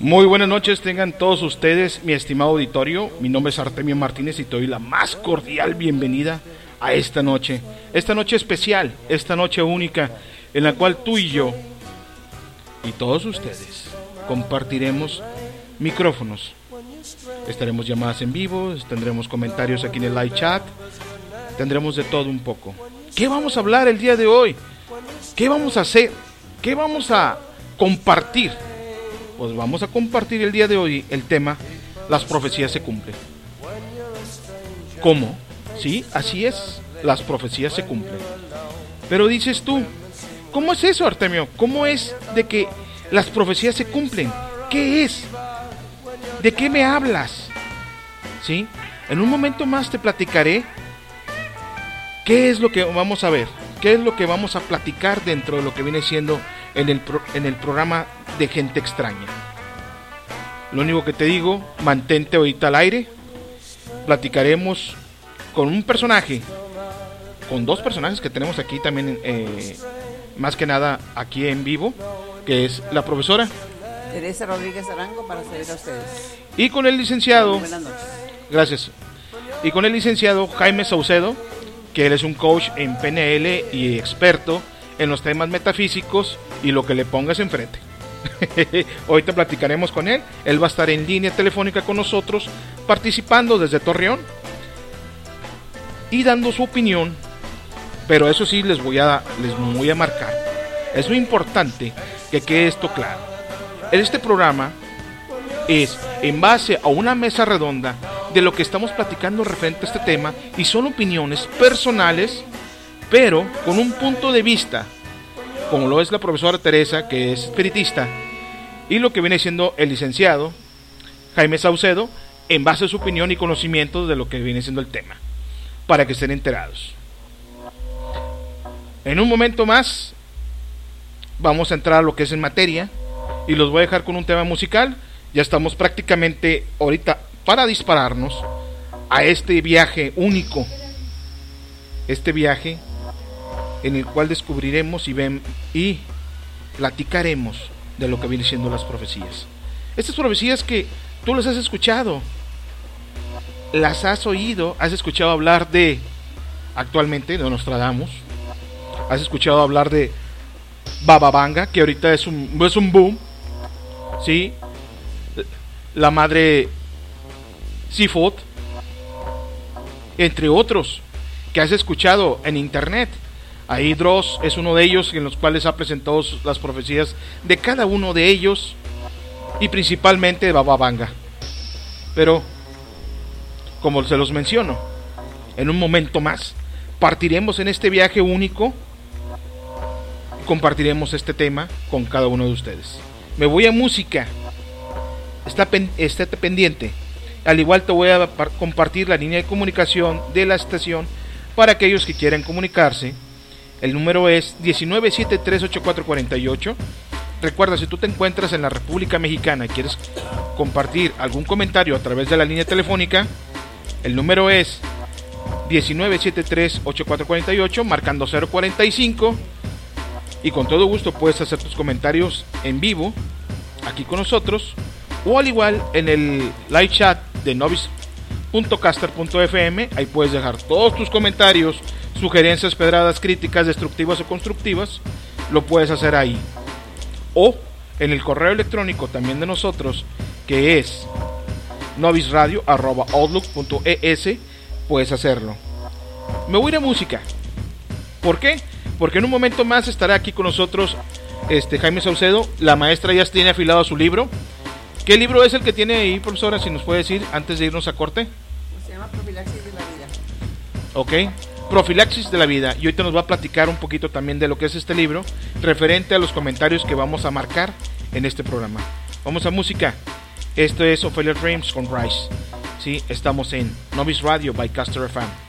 Muy buenas noches, tengan todos ustedes, mi estimado auditorio. Mi nombre es Artemio Martínez y te doy la más cordial bienvenida a esta noche. Esta noche especial, esta noche única, en la cual tú y yo y todos ustedes compartiremos micrófonos. Estaremos llamadas en vivo, tendremos comentarios aquí en el live chat, tendremos de todo un poco. ¿Qué vamos a hablar el día de hoy? ¿Qué vamos a hacer? ¿Qué vamos a compartir? Pues vamos a compartir el día de hoy el tema Las profecías se cumplen. ¿Cómo? Sí, así es, las profecías se cumplen. Pero dices tú, ¿cómo es eso, Artemio? ¿Cómo es de que las profecías se cumplen? ¿Qué es? ¿De qué me hablas? ¿Sí? En un momento más te platicaré qué es lo que vamos a ver, qué es lo que vamos a platicar dentro de lo que viene siendo en el, en el programa de Gente Extraña. Lo único que te digo, mantente ahorita al aire. Platicaremos con un personaje, con dos personajes que tenemos aquí también, eh, más que nada aquí en vivo, que es la profesora Teresa Rodríguez Arango para servir a ustedes. Y con el licenciado. Buenas noches. Gracias. Y con el licenciado Jaime Saucedo, que él es un coach en PNL y experto en los temas metafísicos y lo que le pongas enfrente. Ahorita platicaremos con él. Él va a estar en línea telefónica con nosotros, participando desde Torreón y dando su opinión. Pero eso sí les voy a, les voy a marcar. Es muy importante que quede esto claro. Este programa es en base a una mesa redonda de lo que estamos platicando referente a este tema y son opiniones personales, pero con un punto de vista, como lo es la profesora Teresa, que es espiritista, y lo que viene siendo el licenciado Jaime Saucedo, en base a su opinión y conocimiento de lo que viene siendo el tema, para que estén enterados. En un momento más vamos a entrar a lo que es en materia y los voy a dejar con un tema musical. Ya estamos prácticamente ahorita para dispararnos a este viaje único. Este viaje en el cual descubriremos y, ven, y platicaremos de lo que vienen siendo las profecías. Estas profecías que tú las has escuchado, las has oído, has escuchado hablar de actualmente de Nostradamus, has escuchado hablar de Bababanga, que ahorita es un, es un boom, ¿sí? La madre Sifot, entre otros que has escuchado en internet. Ahí Dross es uno de ellos en los cuales ha presentado las profecías de cada uno de ellos y principalmente de Baba Vanga. Pero, como se los menciono, en un momento más partiremos en este viaje único y compartiremos este tema con cada uno de ustedes. Me voy a música. Está, pen, pendiente. Al igual te voy a compartir la línea de comunicación de la estación para aquellos que quieran comunicarse. El número es 19738448. Recuerda, si tú te encuentras en la República Mexicana y quieres compartir algún comentario a través de la línea telefónica, el número es 19738448, marcando 045. Y con todo gusto puedes hacer tus comentarios en vivo aquí con nosotros o al igual en el live chat de novice.caster.fm. Ahí puedes dejar todos tus comentarios, sugerencias, pedradas, críticas, destructivas o constructivas. Lo puedes hacer ahí. O en el correo electrónico también de nosotros, que es novisradio.outlook.es, puedes hacerlo. Me voy a ir a música. ¿Por qué? Porque en un momento más estará aquí con nosotros este Jaime Saucedo. La maestra ya tiene afilado su libro. ¿Qué libro es el que tiene ahí, profesora? Si nos puede decir antes de irnos a corte. Se llama Profilaxis de la Vida. Ok. Profilaxis de la vida. Y ahorita nos va a platicar un poquito también de lo que es este libro, referente a los comentarios que vamos a marcar en este programa. Vamos a música. Esto es Ophelia Dreams con Rice. Sí, estamos en Novice Radio by Caster FM.